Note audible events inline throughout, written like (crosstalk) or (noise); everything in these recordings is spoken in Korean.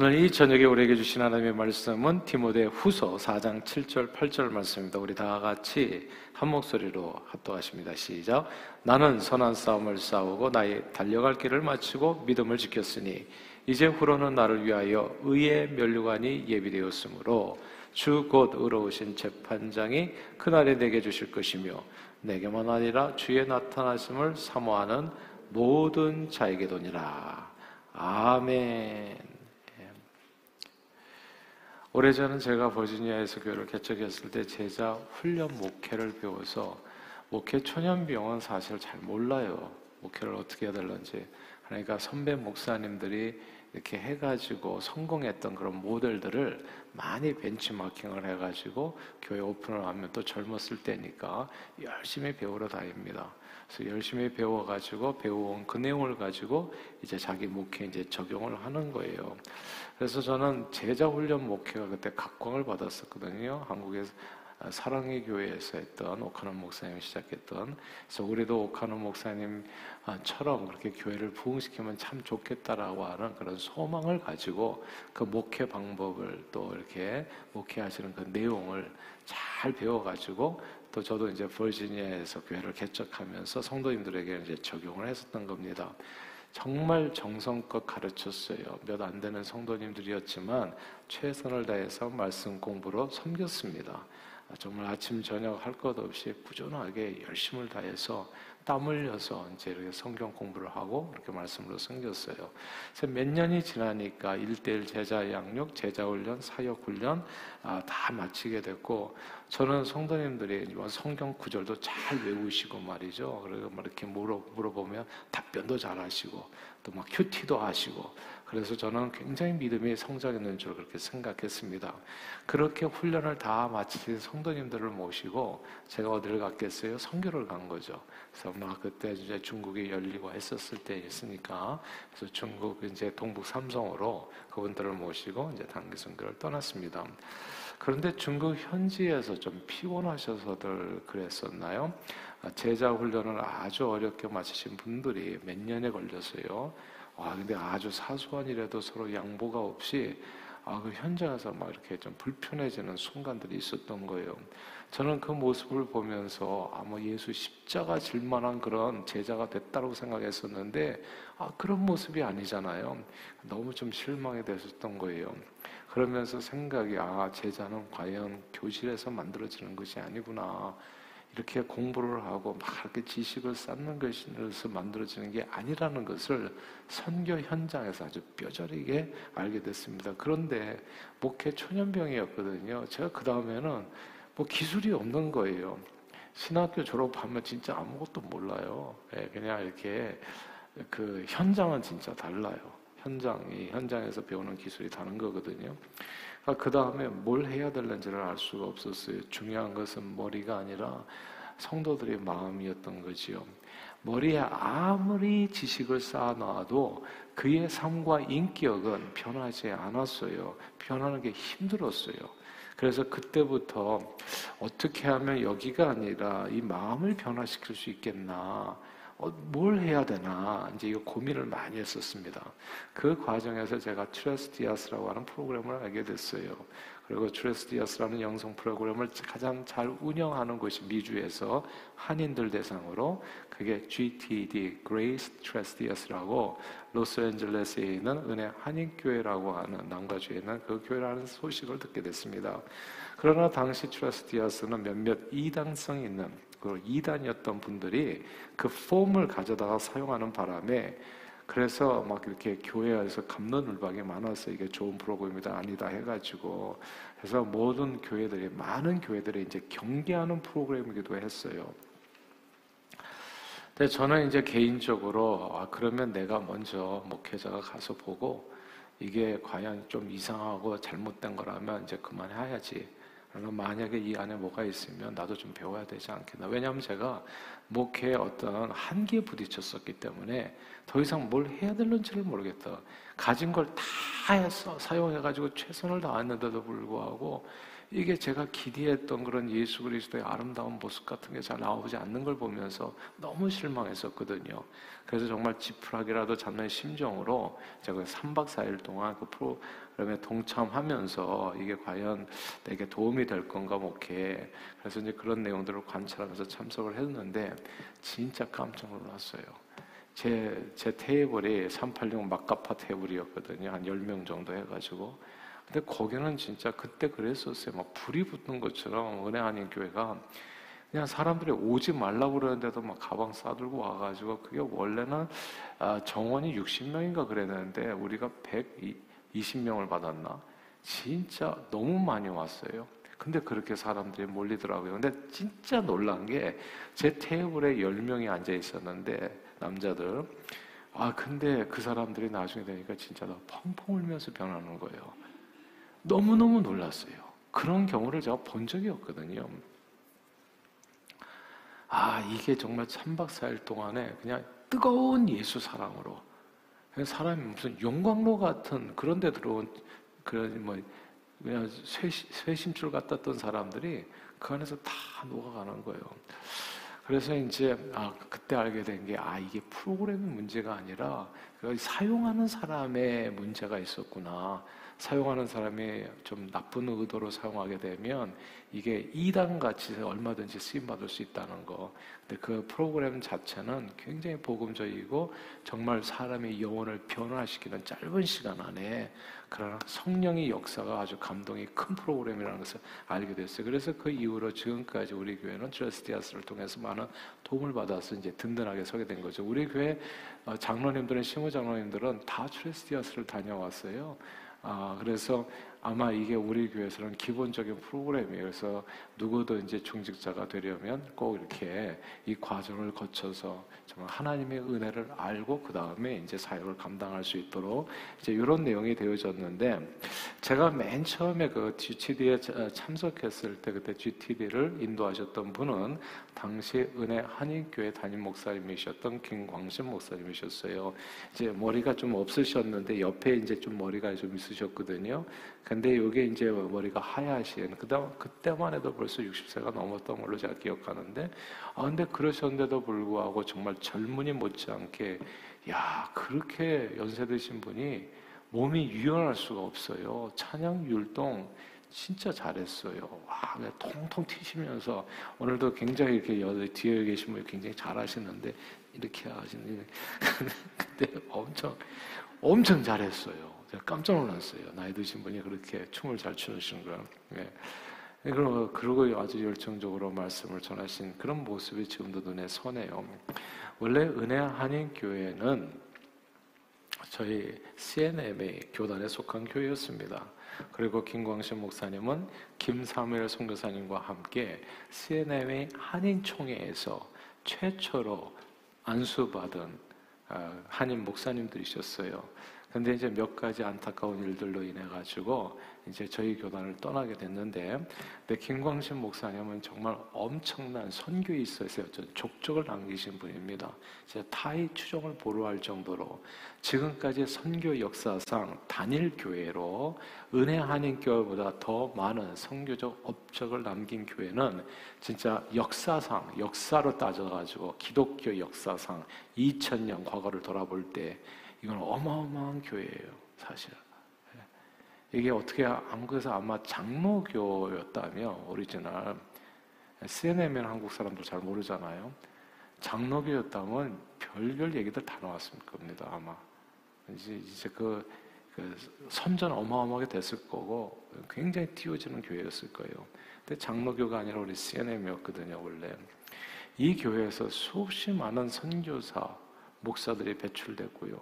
오늘 이 저녁에 우리에게 주신 하나님의 말씀은 디모데 후서 4장 7절 8절 말씀입니다. 우리 다 같이 한 목소리로 합독하십니다. 시작. 나는 선한 싸움을 싸우고 나의 달려갈 길을 마치고 믿음을 지켰으니 이제 후로는 나를 위하여 의의 면류관이 예비되었으므로 주 곧 의로우신 재판장이 그날에 내게 주실 것이며 내게만 아니라 주의 나타나심을 사모하는 모든 자에게도니라. 아멘. 오래전은 제가 버지니아에서 교회를 개척했을 때 제자 훈련 목회를 배워서 목회 초년병은 사실 잘 몰라요. 목회를 어떻게 해야 될런지. 그러니까 선배 목사님들이 이렇게 해가지고 성공했던 그런 모델들을 많이 벤치마킹을 해가지고 교회 오픈을 하면 또 젊었을 때니까 열심히 배우러 다닙니다. 그래서 열심히 배워가지고 배워온 그 내용을 가지고 이제 자기 목회 이제 적용을 하는 거예요. 그래서 저는 제자 훈련 목회가 그때 각광을 받았었거든요. 한국에서 아, 사랑의 교회에서 했던 오카노 목사님이 시작했던 그래서 우리도 오카노 목사님처럼 그렇게 교회를 부흥시키면 참 좋겠다라고 하는 그런 소망을 가지고 그 목회 방법을 또 이렇게 목회하시는 그 내용을 잘 배워가지고 또 저도 이제 버지니아에서 교회를 개척하면서 성도님들에게 이제 적용을 했었던 겁니다. 정말 정성껏 가르쳤어요. 몇 안 되는 성도님들이었지만 최선을 다해서 말씀 공부로 섬겼습니다. 정말 아침 저녁 할 것 없이 꾸준하게 열심을 다해서 땀 흘려서 이제 이렇게 성경 공부를 하고 이렇게 말씀으로 섬겼어요. 그래서 몇 년이 지나니까 일대일 제자 양육, 제자 훈련, 사역 훈련 아, 다 마치게 됐고 저는 성도님들이 성경 구절도 잘 외우시고 말이죠. 그리고 막 이렇게 물어 물어보면 답변도 잘 하시고 또 막 큐티도 하시고 그래서 저는 굉장히 믿음이 성장했는 줄 그렇게 생각했습니다. 그렇게 훈련을 다 마친 성도님들을 모시고 제가 어디를 갔겠어요? 성교를 간 거죠. 그래서 막 그때 이제 중국이 열리고 했었을 때 있으니까 그래서 중국 이제 동북 삼성으로 그분들을 모시고 이제 단기 선교를 떠났습니다. 그런데 중국 현지에서 좀 피곤하셔서들 그랬었나요? 제자 훈련을 아주 어렵게 마치신 분들이 몇 년에 걸렸어요. 아, 근데 아주 사소한 일에도 서로 양보가 없이 아, 그 현장에서 막 이렇게 좀 불편해지는 순간들이 있었던 거예요. 저는 그 모습을 보면서 아마 예수 십자가 질 만한 그런 제자가 됐다고 생각했었는데 아, 그런 모습이 아니잖아요. 너무 좀 실망이 됐었던 거예요. 그러면서 생각이 아, 제자는 과연 교실에서 만들어지는 것이 아니구나. 이렇게 공부를 하고 막 이렇게 지식을 쌓는 것으로 만들어지는 게 아니라는 것을 선교 현장에서 아주 뼈저리게 알게 됐습니다. 그런데 목회 초년병이었거든요. 제가 그 다음에는 뭐 기술이 없는 거예요. 신학교 졸업하면 진짜 아무것도 몰라요. 네, 그냥 이렇게 그 현장은 진짜 달라요. 현장이 현장에서 배우는 기술이 다른 거거든요. 아, 그 다음에 뭘 해야 될는지를 알 수가 없었어요. 중요한 것은 머리가 아니라 성도들의 마음이었던 거지요. 머리에 아무리 지식을 쌓아놔도 그의 삶과 인격은 변하지 않았어요. 변하는 게 힘들었어요. 그래서 그때부터 어떻게 하면 여기가 아니라 이 마음을 변화시킬 수 있겠나. 어, 뭘 해야 되나 이제 이거 고민을 많이 했었습니다. 그 과정에서 제가 트레스디아스라고 하는 프로그램을 알게 됐어요. 그리고 트레스디아스라는 영성 프로그램을 가장 잘 운영하는 곳이 미주에서 한인들 대상으로 그게 GTD Grace Trestias라고 로스앤젤레스에 있는 은혜 한인교회라고 하는 남가주에 있는 그 교회라는 소식을 듣게 됐습니다. 그러나 당시 트레스디아스는 몇몇 이당성 있는 그 이단이었던 분들이 그 폼을 가져다가 사용하는 바람에 그래서 막 이렇게 교회에서 감론을박이 많아서 이게 좋은 프로그램이다 아니다 해가지고 그래서 모든 교회들이 많은 교회들이 이제 경계하는 프로그램이기도 했어요. 근데 저는 이제 개인적으로 아 그러면 내가 먼저 목회자가 가서 보고 이게 과연 좀 이상하고 잘못된 거라면 이제 그만해야지. 그러면 만약에 이 안에 뭐가 있으면 나도 좀 배워야 되지 않겠나. 왜냐하면 제가 목회에 어떤 한계에 부딪혔었기 때문에 더 이상 뭘 해야 될는지를 모르겠다. 가진 걸 다 사용해가지고 최선을 다했는데도 불구하고 이게 제가 기대했던 그런 예수 그리스도의 아름다운 모습 같은 게 잘 나오지 않는 걸 보면서 너무 실망했었거든요. 그래서 정말 지푸라기라도 잡는 심정으로 제가 3박 4일 동안 그 프로그램에 동참하면서 이게 과연 내게 도움이 될 건가 목회. 그래서 이제 그런 내용들을 관찰하면서 참석을 했는데 진짜 깜짝 놀랐어요. 제, 제 테이블이 386 막가파 테이블이었거든요. 한 10명 정도 해가지고. 근데 거기는 진짜 그때 그랬었어요. 막 불이 붙는 것처럼 은혜 아닌 교회가 그냥 사람들이 오지 말라고 그러는데도 막 가방 싸들고 와가지고 그게 원래는 아, 정원이 60명인가 그랬는데 우리가 120명을 받았나? 진짜 너무 많이 왔어요. 근데 그렇게 사람들이 몰리더라고요. 근데 진짜 놀란 게 제 테이블에 10명이 앉아 있었는데 남자들 아 근데 그 사람들이 나중에 되니까 진짜 다 펑펑 울면서 변하는 거예요. 너무너무 놀랐어요. 그런 경우를 제가 본 적이 없거든요. 아, 이게 정말 3박 4일 동안에 그냥 뜨거운 예수 사랑으로 사람이 무슨 용광로 같은 그런 데 들어온 그런 뭐 그냥 쇠심, 줄 같았던 사람들이 그 안에서 다 녹아가는 거예요. 그래서 이제 아 그때 알게 된 게 아 이게 프로그램의 문제가 아니라 사용하는 사람의 문제가 있었구나. 사용하는 사람이 좀 나쁜 의도로 사용하게 되면 이게 이단 같이 얼마든지 쓰임 받을 수 있다는 거. 근데 그 프로그램 자체는 굉장히 복음적이고 정말 사람의 영혼을 변화시키는 짧은 시간 안에 그러나 성령의 역사가 아주 감동이 큰 프로그램이라는 것을 알게 됐어요. 그래서 그 이후로 지금까지 우리 교회는 트러스티아스를 통해서 많은 도움을 받아서 이제 든든하게 서게 된 거죠. 우리 교회 어, 장로님들은 신부 장로님들은 다 트러스티아스를 다녀왔어요. 아, 그래서 아마 이게 우리 교회에서는 기본적인 프로그램이에요. 그래서 누구도 이제 중직자가 되려면 꼭 이렇게 이 과정을 거쳐서 정말 하나님의 은혜를 알고 그 다음에 이제 사역을 감당할 수 있도록 이제 이런 내용이 되어졌는데 제가 맨 처음에 그 GTD에 참석했을 때 그때 GTD를 인도하셨던 분은 당시 은혜 한인교회 담임 목사님이셨던 김광신 목사님이셨어요. 이제 머리가 좀 없으셨는데 옆에 이제 좀 머리가 좀 있으셨거든요. 근데 이게 이제 머리가 하얗신 그다음 그때만 해도 벌써 60세가 넘었던 걸로 제가 기억하는데 아 근데 그러셨는데도 불구하고 정말 젊은이 못지않게 야 그렇게 연세 드신 분이 몸이 유연할 수가 없어요. 찬양 율동 진짜 잘했어요. 와, 그냥 통통 튀시면서 오늘도 굉장히 이렇게 여기 뒤에 계신 분이 굉장히 잘하시는데 이렇게 하시는 (laughs) 근데 엄청 엄청 잘했어요. 제가 깜짝 놀랐어요. 나이 드신 분이 그렇게 춤을 잘 추시는 거. 네. 그리고, 그리고 아주 열정적으로 말씀을 전하신 그런 모습이 지금도 눈에 선해요. 원래 은혜 한인교회는 저희 CNMA 교단에 속한 교회였습니다. 그리고 김광신 목사님은 김사무엘 선교사님과 함께 CNMA 한인총회에서 최초로 안수받은 어, 한인 목사님들이셨어요. 근데 이제 몇 가지 안타까운 일들로 인해 가지고 이제 저희 교단을 떠나게 됐는데, 근데 김광신 목사님은 정말 엄청난 선교에 있어서 족적을 남기신 분입니다. 제 타이 추종을 보루할 정도로 지금까지 선교 역사상 단일 교회로 은혜 한인 교회보다 더 많은 선교적 업적을 남긴 교회는 진짜 역사상 역사로 따져가지고 기독교 역사상 2000년 과거를 돌아볼 때 이건 어마어마한 교회예요, 사실. 예. 이게 어떻게 한국에서 아마 장로교였다면 오리지널 CNM은 한국 사람들 잘 모르잖아요. 장로교였다면 별별 얘기들 다 나왔을 겁니다, 아마. 이제, 이제 그, 그 선전 어마어마하게 됐을 거고 굉장히 띄워지는 교회였을 거예요. 근데 장로교가 아니라 우리 CNM이었거든요, 원래. 이 교회에서 수없이 많은 선교사, 목사들이 배출됐고요.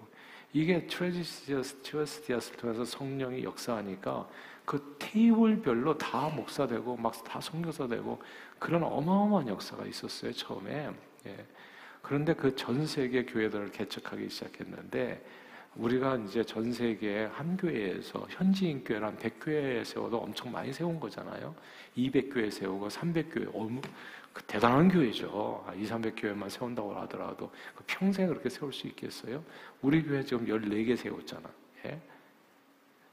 이게 트레지스티아스, 트레스티아스를 통해서 성령이 역사하니까 그 테이블별로 다 목사되고 막다 선교사 되고 그런 어마어마한 역사가 있었어요 처음에. 예. 그런데 그 전 세계 교회들을 개척하기 시작했는데 우리가 이제 전 세계 한 교회에서 현지인 교회를 한 100교회 세워도 엄청 많이 세운 거잖아요. 200교회 세우고 300교회 그 대단한 교회죠. 2, 300교회만 세운다고 하더라도 그 평생 그렇게 세울 수 있겠어요? 우리 교회 지금 14개 세웠잖아. 예?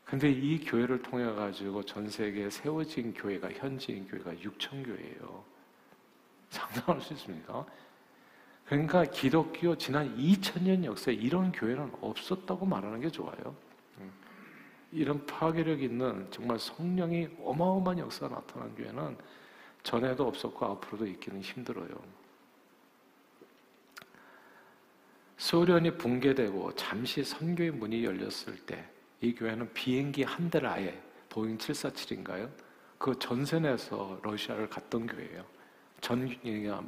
근데 이 교회를 통해 가지고 전 세계에 세워진 교회가 현지인 교회가 6천 교회예요. 상상할 수 있습니까? 그러니까 기독교 지난 2000년 역사에 이런 교회는 없었다고 말하는 게 좋아요. 음. 이런 파괴력 있는 정말 성령이 어마어마한 역사가 나타난 교회는 전에도 없었고 앞으로도 있기는 힘들어요. 소련이 붕괴되고 잠시 선교의 문이 열렸을 때 이 교회는 비행기 한 대를 아예 보잉 747인가요? 그 전세 내서 러시아를 갔던 교회예요. 전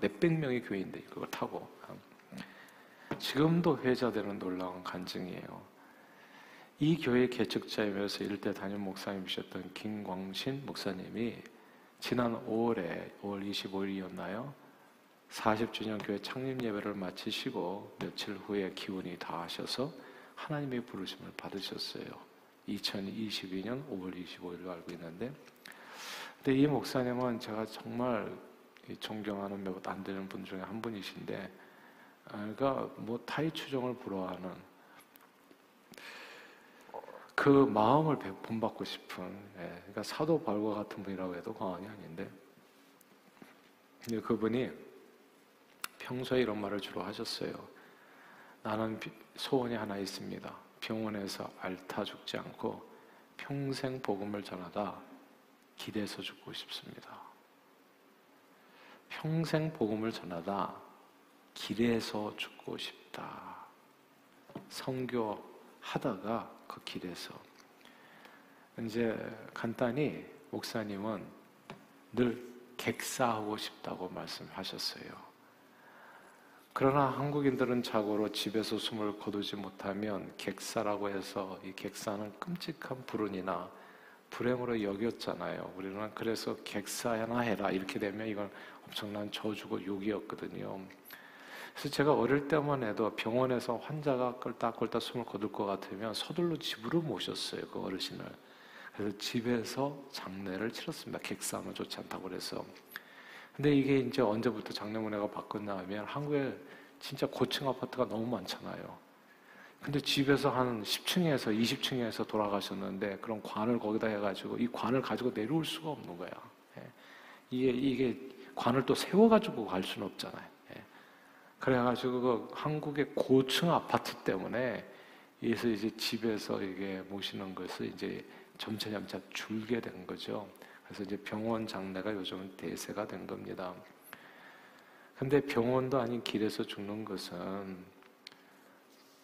몇백 명의 교회인데 그걸 타고 지금도 회자되는 놀라운 간증이에요. 이 교회 개척자이면서 일대 담임 목사님이셨던 김광신 목사님이 지난 5월에 5월 25일이었나요? 40주년 교회 창립 예배를 마치시고 며칠 후에 기운이 다하셔서 하나님의 부르심을 받으셨어요. 2022년 5월 25일로 알고 있는데, 근데 이 목사님은 제가 정말 존경하는 몇 안 되는 분 중에 한 분이신데, 그러니까 뭐 타이 추종을 부러워하는 그 마음을 본받고 싶은, 예, 그러니까 사도 바울과 같은 분이라고 해도 과언이 아닌데, 근데 그분이 평소에 이런 말을 주로 하셨어요. 나는 소원이 하나 있습니다. 병원에서 앓다 죽지 않고 평생 복음을 전하다 길에서 죽고 싶습니다. 평생 복음을 전하다 길에서 죽고 싶다. 성교 하다가 그 길에서 이제 간단히 목사님은 늘 객사하고 싶다고 말씀하셨어요. 그러나 한국인들은 자고로 집에서 숨을 거두지 못하면 객사라고 해서 이 객사는 끔찍한 불운이나 불행으로 여겼잖아요. 우리는 그래서 객사나 해라 이렇게 되면 이건 엄청난 저주고 욕이었거든요. 그래서 제가 어릴 때만 해도 병원에서 환자가 껄딱껄딱 숨을 거둘 것 같으면 서둘러 집으로 모셨어요. 그 어르신을. 그래서 집에서 장례를 치렀습니다. 객사는 좋지 않다고 그래서. 근데 이게 이제 언제부터 장례 문화가 바뀌었나 하면 한국에 진짜 고층 아파트가 너무 많잖아요. 근데 집에서 한 10층에서 20층에서 돌아가셨는데 그런 관을 거기다 해가지고 이 관을 가지고 내려올 수가 없는 거야. 예. 이게, 이게 관을 또 세워가지고 갈 수는 없잖아요. 예. 그래가지고 그 한국의 고층 아파트 때문에 그래서 이제 집에서 이게 모시는 것을 이제 점차 점차 줄게 된 거죠. 그래서 이제 병원 장례가 요즘은 대세가 된 겁니다. 근데 병원도 아닌 길에서 죽는 것은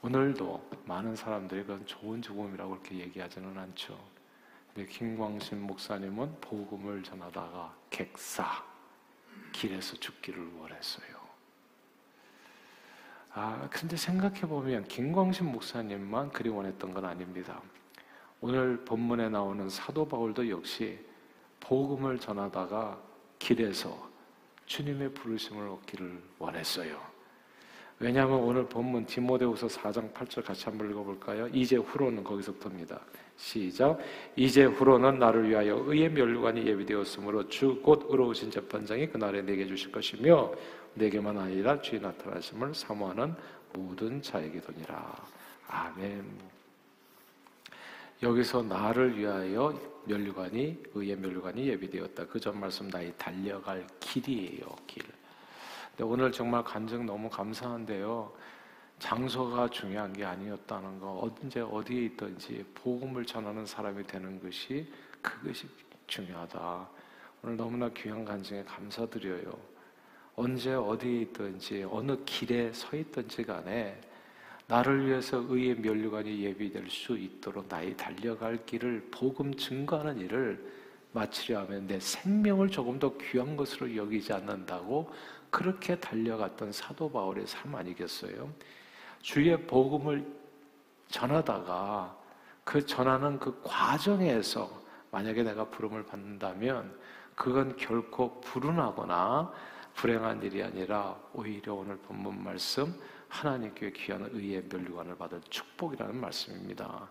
오늘도 많은 사람들이 그건 좋은 죽음이라고 그렇게 얘기하지는 않죠. 근데 김광신 목사님은 복음을 전하다가 객사, 길에서 죽기를 원했어요. 아, 근데 생각해보면 김광신 목사님만 그리 원했던 건 아닙니다. 오늘 본문에 나오는 사도 바울도 역시 복음을 전하다가 길에서 주님의 부르심을 얻기를 원했어요. 왜냐하면 오늘 본문 디모데후서 4장 8절 같이 한번 읽어볼까요? 이제 후로는 거기서부터입니다. 시작. 이제 후로는 나를 위하여 의의 면류관이 예비되었으므로 주 곧 의로우신 재판장이 그날에 내게 주실 것이며 내게만 아니라 주의 나타나심을 사모하는 모든 자에게도니라. 아멘. 여기서 나를 위하여 면류관이 의의 면류관이 예비되었다. 그 전 말씀 나의 달려갈 길이에요. 길. 근데 오늘 정말 간증 너무 감사한데요. 장소가 중요한 게 아니었다는 거. 언제 어디에 있든지 복음을 전하는 사람이 되는 것이 그것이 중요하다. 오늘 너무나 귀한 간증에 감사드려요. 언제 어디에 있든지 어느 길에 서 있든지 간에 나를 위해서 의의 면류관이 예비될 수 있도록 나의 달려갈 길을 복음 증거하는 일을 마치려 하면 내 생명을 조금 더 귀한 것으로 여기지 않는다고 그렇게 달려갔던 사도 바울의 삶 아니겠어요? 주의 복음을 전하다가 그 전하는 그 과정에서 만약에 내가 부름을 받는다면 그건 결코 불운하거나 불행한 일이 아니라 오히려 오늘 본문 말씀 하나님께 귀한 의의 면류관을 받은 축복이라는 말씀입니다.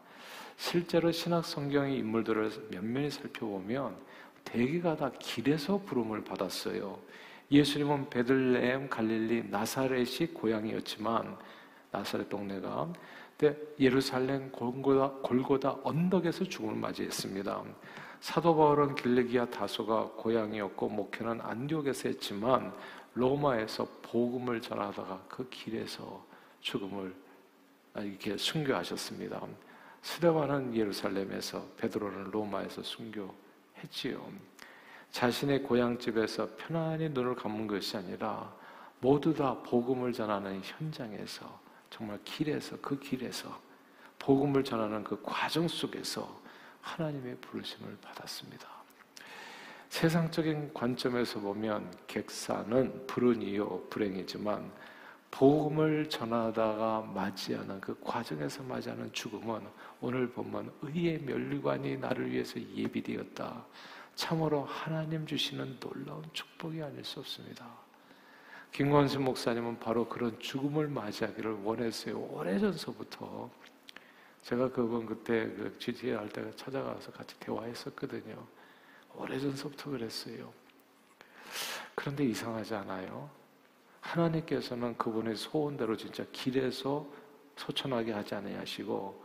실제로 신학 성경의 인물들을 면면히 살펴보면 대개가 다 길에서 부름을 받았어요. 예수님은 베들레헴, 갈릴리, 나사렛이 고향이었지만 나사렛 동네가 예루살렘 골고다, 골고다 언덕에서 죽음을 맞이했습니다. 사도 바울은 길르기아 다소가 고향이었고 목회는 안디옥에서 했지만 로마에서 복음을 전하다가 그 길에서 죽음을 이렇게 순교하셨습니다. 스데반은 예루살렘에서 베드로는 로마에서 순교했지요. 자신의 고향집에서 편안히 눈을 감은 것이 아니라 모두 다 복음을 전하는 현장에서 정말 길에서 그 길에서 복음을 전하는 그 과정 속에서 하나님의 부르심을 받았습니다. 세상적인 관점에서 보면 객사는 불운이요 불행이지만 복음을 전하다가 맞이하는 그 과정에서 맞이하는 죽음은 오늘 보면 의의 멸류관이 나를 위해서 예비되었다. 참으로 하나님 주시는 놀라운 축복이 아닐 수 없습니다. 김광수 목사님은 바로 그런 죽음을 맞이하기를 원했어요. 오래전서부터. 제가 그분 그때 그 GTA 할 때 찾아가서 같이 대화했었거든요. 오래전서부터 그랬어요. 그런데 이상하지 않아요? 하나님께서는 그분의 소원대로 진짜 길에서 소천하게 하지 않으시고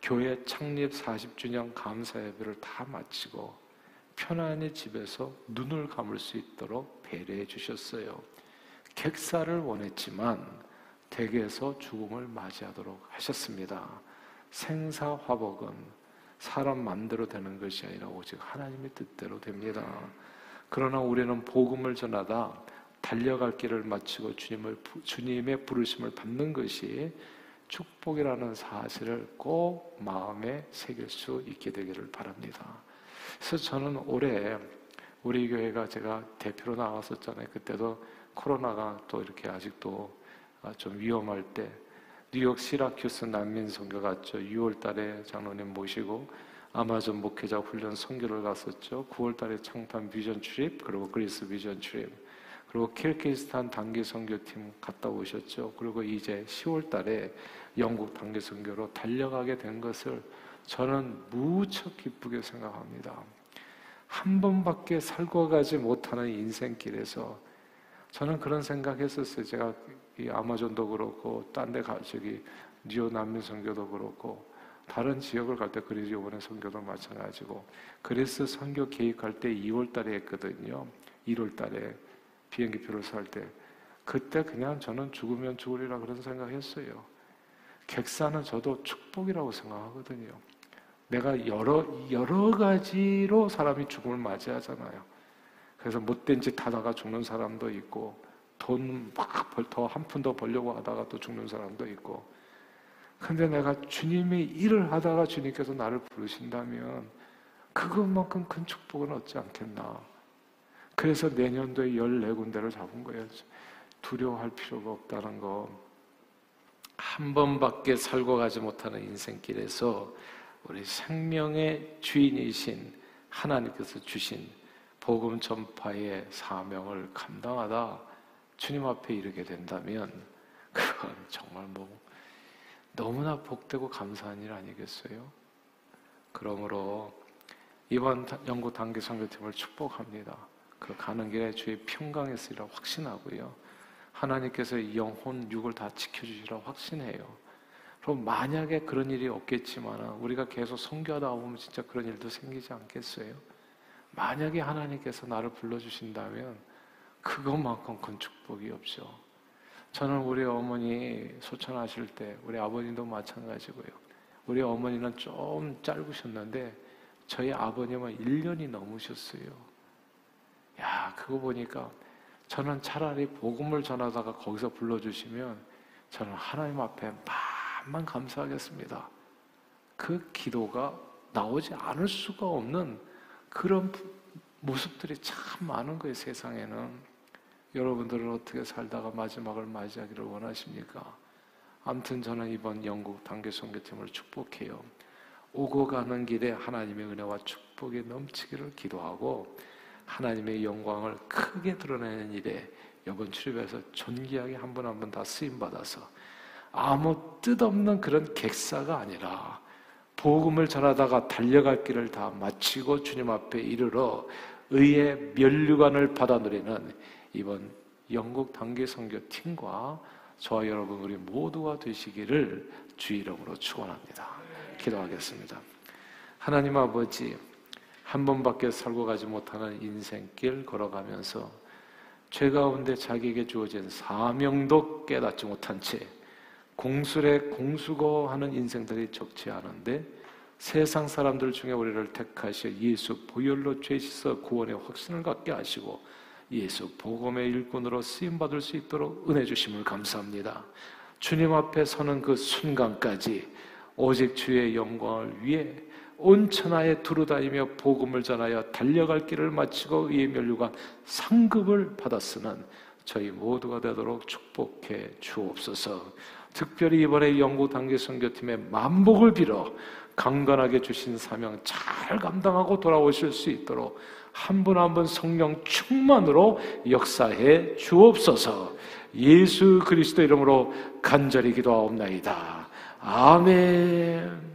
교회 창립 40주년 감사 예배를 다 마치고 편안히 집에서 눈을 감을 수 있도록 배려해 주셨어요. 객사를 원했지만 댁에서 죽음을 맞이하도록 하셨습니다. 생사화복은 사람 마음대로 되는 것이 아니라 오직 하나님의 뜻대로 됩니다. 그러나 우리는 복음을 전하다 달려갈 길을 마치고 주님을, 주님의 부르심을 받는 것이 축복이라는 사실을 꼭 마음에 새길 수 있게 되기를 바랍니다. 그래서 저는 올해 우리 교회가 제가 대표로 나왔었잖아요. 그때도 코로나가 또 이렇게 아직도 좀 위험할 때 뉴욕 시라큐스 난민 선교 갔죠. 6월 달에 장로님 모시고 아마존 목회자 훈련 선교를 갔었죠. 9월 달에 창판 비전 출입 그리고 그리스 비전 출입 그리고 키르키스탄 단기 선교팀 갔다 오셨죠. 그리고 이제 10월 달에 영국 단기 선교로 달려가게 된 것을 저는 무척 기쁘게 생각합니다. 한 번밖에 살고 가지 못하는 인생길에서 저는 그런 생각했었어요. 제가 이 아마존도 그렇고 딴데 가 저기 뉴욕 난민 선교도 그렇고 다른 지역을 갈 때 그리스 요번에 선교도 마찬가지고 그리스 선교 계획할 때 2월 달에 했거든요. 1월 달에 비행기 표를 살 때 그때 그냥 저는 죽으면 죽으리라 그런 생각했어요. 객사는 저도 축복이라고 생각하거든요. 내가 여러 여러 가지로 사람이 죽음을 맞이하잖아요. 그래서 못된 짓 하다가 죽는 사람도 있고 돈막더 한푼 더 벌려고 하다가 또 죽는 사람도 있고. 근데 내가 주님의 일을 하다가 주님께서 나를 부르신다면 그것만큼 큰 축복은 얻지 않겠나. 그래서 내년도에 14군데를 잡은 거예요. 두려워할 필요가 없다는 거. 한 번밖에 살고 가지 못하는 인생길에서 우리 생명의 주인이신 하나님께서 주신 복음 전파의 사명을 감당하다 주님 앞에 이르게 된다면 그건 정말 뭐 너무나 복되고 감사한 일 아니겠어요? 그러므로 이번 영구 단기 선교팀을 축복합니다. 그 가는 길에 주의 평강에 쓰리라 확신하고요. 하나님께서 이 영혼 육을 다 지켜주시라 확신해요. 그럼 만약에 그런 일이 없겠지만 우리가 계속 성교하다 보면 진짜 그런 일도 생기지 않겠어요? 만약에 하나님께서 나를 불러주신다면 그것만큼 큰 축복이 없죠. 저는 우리 어머니 소천하실 때 우리 아버님도 마찬가지고요. 우리 어머니는 좀 짧으셨는데 저희 아버님은 1년이 넘으셨어요. 야, 그거 보니까 저는 차라리 복음을 전하다가 거기서 불러주시면 저는 하나님 앞에 만만 감사하겠습니다. 그 기도가 나오지 않을 수가 없는 그런 모습들이 참 많은 거예요, 세상에는. 여러분들은 어떻게 살다가 마지막을 맞이하기를 원하십니까? 아무튼 저는 이번 영국 단계 선교팀을 축복해요. 오고 가는 길에 하나님의 은혜와 축복이 넘치기를 기도하고 하나님의 영광을 크게 드러내는 일에 이번 출입에서 존귀하게 한번한번다 쓰임 받아서 아무 뜻없는 그런 객사가 아니라 복음을 전하다가 달려갈 길을 다 마치고 주님 앞에 이르러 의의 면류관을 받아 누리는 이번 영국 단계 선교 팀과 저와 여러분 우리 모두가 되시기를 주 이름으로 축원합니다. 기도하겠습니다. 하나님 아버지 한 번밖에 살고 가지 못하는 인생길 걸어가면서 죄 가운데 자기에게 주어진 사명도 깨닫지 못한 채 공술에 공수거하는 인생들이 적지 않은데 세상 사람들 중에 우리를 택하셔 예수 보혈로 죄 씻어 구원의 확신을 갖게 하시고 예수 복음의 일꾼으로 쓰임 받을 수 있도록 은혜 주심을 감사합니다. 주님 앞에 서는 그 순간까지 오직 주의 영광을 위해 온 천하에 두루다니며 복음을 전하여 달려갈 길을 마치고 의의 멸류관 상급을 받았으는 저희 모두가 되도록 축복해 주옵소서. 특별히 이번에 영구 단계 선교팀의 만복을 빌어 강건하게 주신 사명 잘 감당하고 돌아오실 수 있도록 한 분 한 분 성령 충만으로 역사해 주옵소서. 예수 그리스도 이름으로 간절히 기도하옵나이다. 아멘.